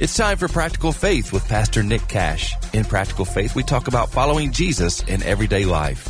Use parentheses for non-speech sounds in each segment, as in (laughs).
It's time for Practical Faith with Pastor Nick Cash. In Practical Faith, we talk about following Jesus in everyday life.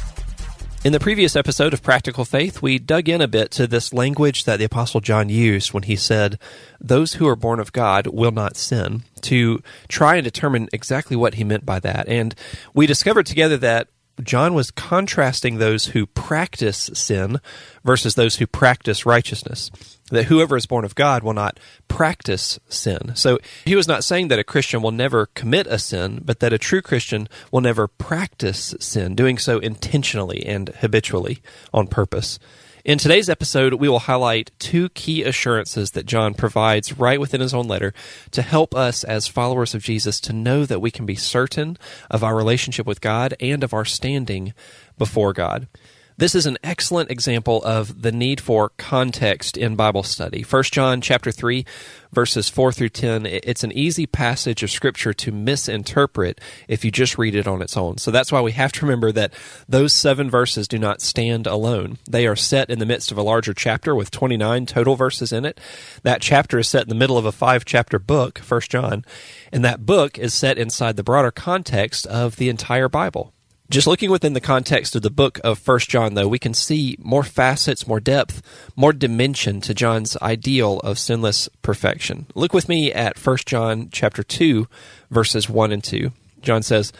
In the previous episode of Practical Faith, we dug in a bit to this language that the Apostle John used when he said, Those who are born of God will not sin, to try and determine exactly what he meant by that. And we discovered together that John was contrasting those who practice sin versus those who practice righteousness. That whoever is born of God will not practice sin. So he was not saying that a Christian will never commit a sin, but that a true Christian will never practice sin, doing so intentionally and habitually on purpose. In today's episode, we will highlight two key assurances that John provides right within his own letter to help us as followers of Jesus to know that we can be certain of our relationship with God and of our standing before God. This is an excellent example of the need for context in Bible study. 1 John chapter 3 verses 4 through 10, it's an easy passage of scripture to misinterpret if you just read it on its own. So that's why we have to remember that those 7 verses do not stand alone. They are set in the midst of a larger chapter with 29 total verses in it. That chapter is set in the middle of a 5 chapter book, 1 John, and that book is set inside the broader context of the entire Bible. Just looking within the context of the book of First John, though, we can see more facets, more depth, more dimension to John's ideal of sinless perfection. Look with me at First John chapter 2, verses 1 and 2. John says,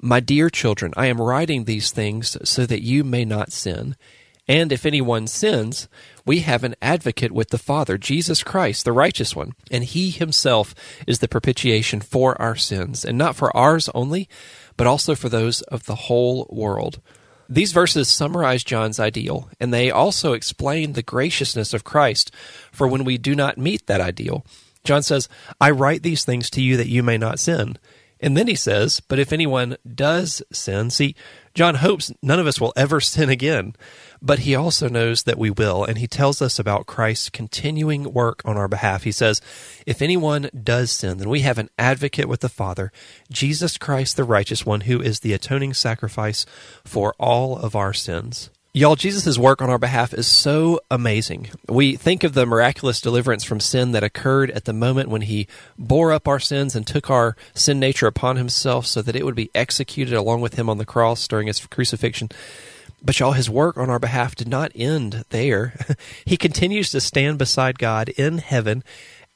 My dear children, I am writing these things so that you may not sin. And if anyone sins, we have an advocate with the Father, Jesus Christ, the righteous one. And he himself is the propitiation for our sins, and not for ours only but also for those of the whole world. These verses summarize John's ideal, and they also explain the graciousness of Christ for when we do not meet that ideal. John says, I write these things to you that you may not sin. And then he says, But if anyone does sin, see, John hopes none of us will ever (laughs) sin again, but he also knows that we will, and he tells us about Christ's continuing work on our behalf. He says, If anyone does sin, then we have an advocate with the Father, Jesus Christ, the righteous one, who is the atoning sacrifice for all of our sins. Y'all, Jesus' work on our behalf is so amazing. We think of the miraculous deliverance from sin that occurred at the moment when he bore up our sins and took our sin nature upon himself so that it would be executed along with him on the cross during his crucifixion. But y'all, his work on our behalf did not end there. (laughs) he continues to stand beside God in heaven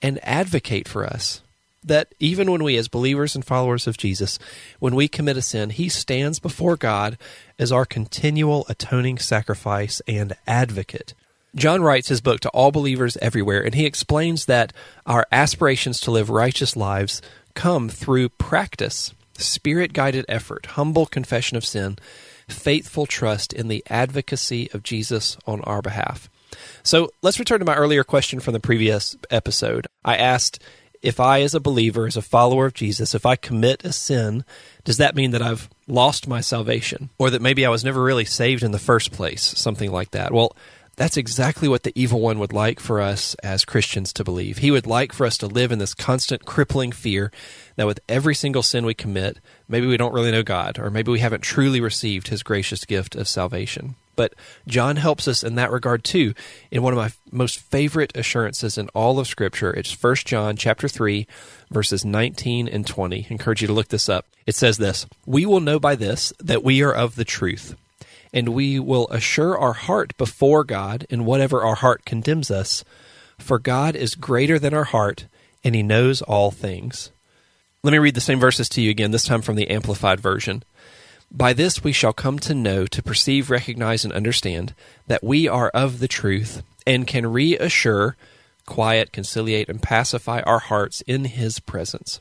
and advocate for us that even when we, as believers and followers of Jesus, when we commit a sin, He stands before God as our continual atoning sacrifice and advocate. John writes his book to all believers everywhere, and he explains that our aspirations to live righteous lives come through practice, spirit guided effort, humble confession of sin, faithful trust in the advocacy of Jesus on our behalf. So let's return to my earlier question from the previous episode. I asked if I, as a believer, as a follower of Jesus, if I commit a sin, does that mean that I've lost my salvation? Or that maybe I was never really saved in the first place? Something like that. Well, that's exactly what the evil one would like for us as Christians to believe. He would like for us to live in this constant crippling fear that with every single sin we commit, maybe we don't really know God, or maybe we haven't truly received his gracious gift of salvation. But John helps us in that regard too. In one of my most favorite assurances in all of Scripture, it's 1 John chapter 3, verses 19 and 20. I encourage you to look this up. It says this We will know by this that we are of the truth, and we will assure our heart before God in whatever our heart condemns us. For God is greater than our heart, and He knows all things. Let me read the same verses to you again, this time from the Amplified Version. By this we shall come to know, to perceive, recognize, and understand that we are of the truth, and can reassure, quiet, conciliate, and pacify our hearts in His presence.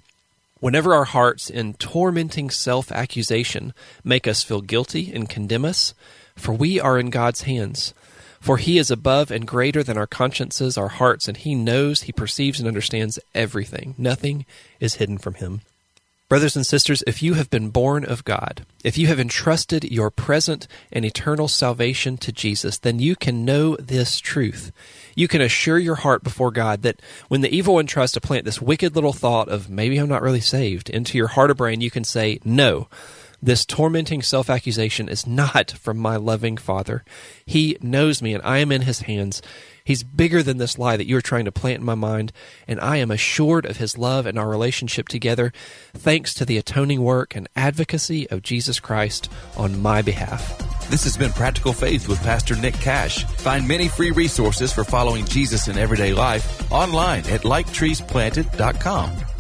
Whenever our hearts, in tormenting self accusation, make us feel guilty and condemn us, for we are in God's hands. For He is above and greater than our consciences, our hearts, and He knows, He perceives, and understands everything. Nothing is hidden from Him. Brothers and sisters, if you have been born of God, if you have entrusted your present and eternal salvation to Jesus, then you can know this truth. You can assure your heart before God that when the evil one tries to plant this wicked little thought of maybe I'm not really saved into your heart or brain, you can say, No, this tormenting self accusation is not from my loving Father. He knows me and I am in His hands. He's bigger than this lie that you're trying to plant in my mind, and I am assured of His love and our relationship together thanks to the atoning work and advocacy of Jesus Christ on my behalf. This has been Practical Faith with Pastor Nick Cash. Find many free resources for following Jesus in everyday life online at liketreesplanted.com.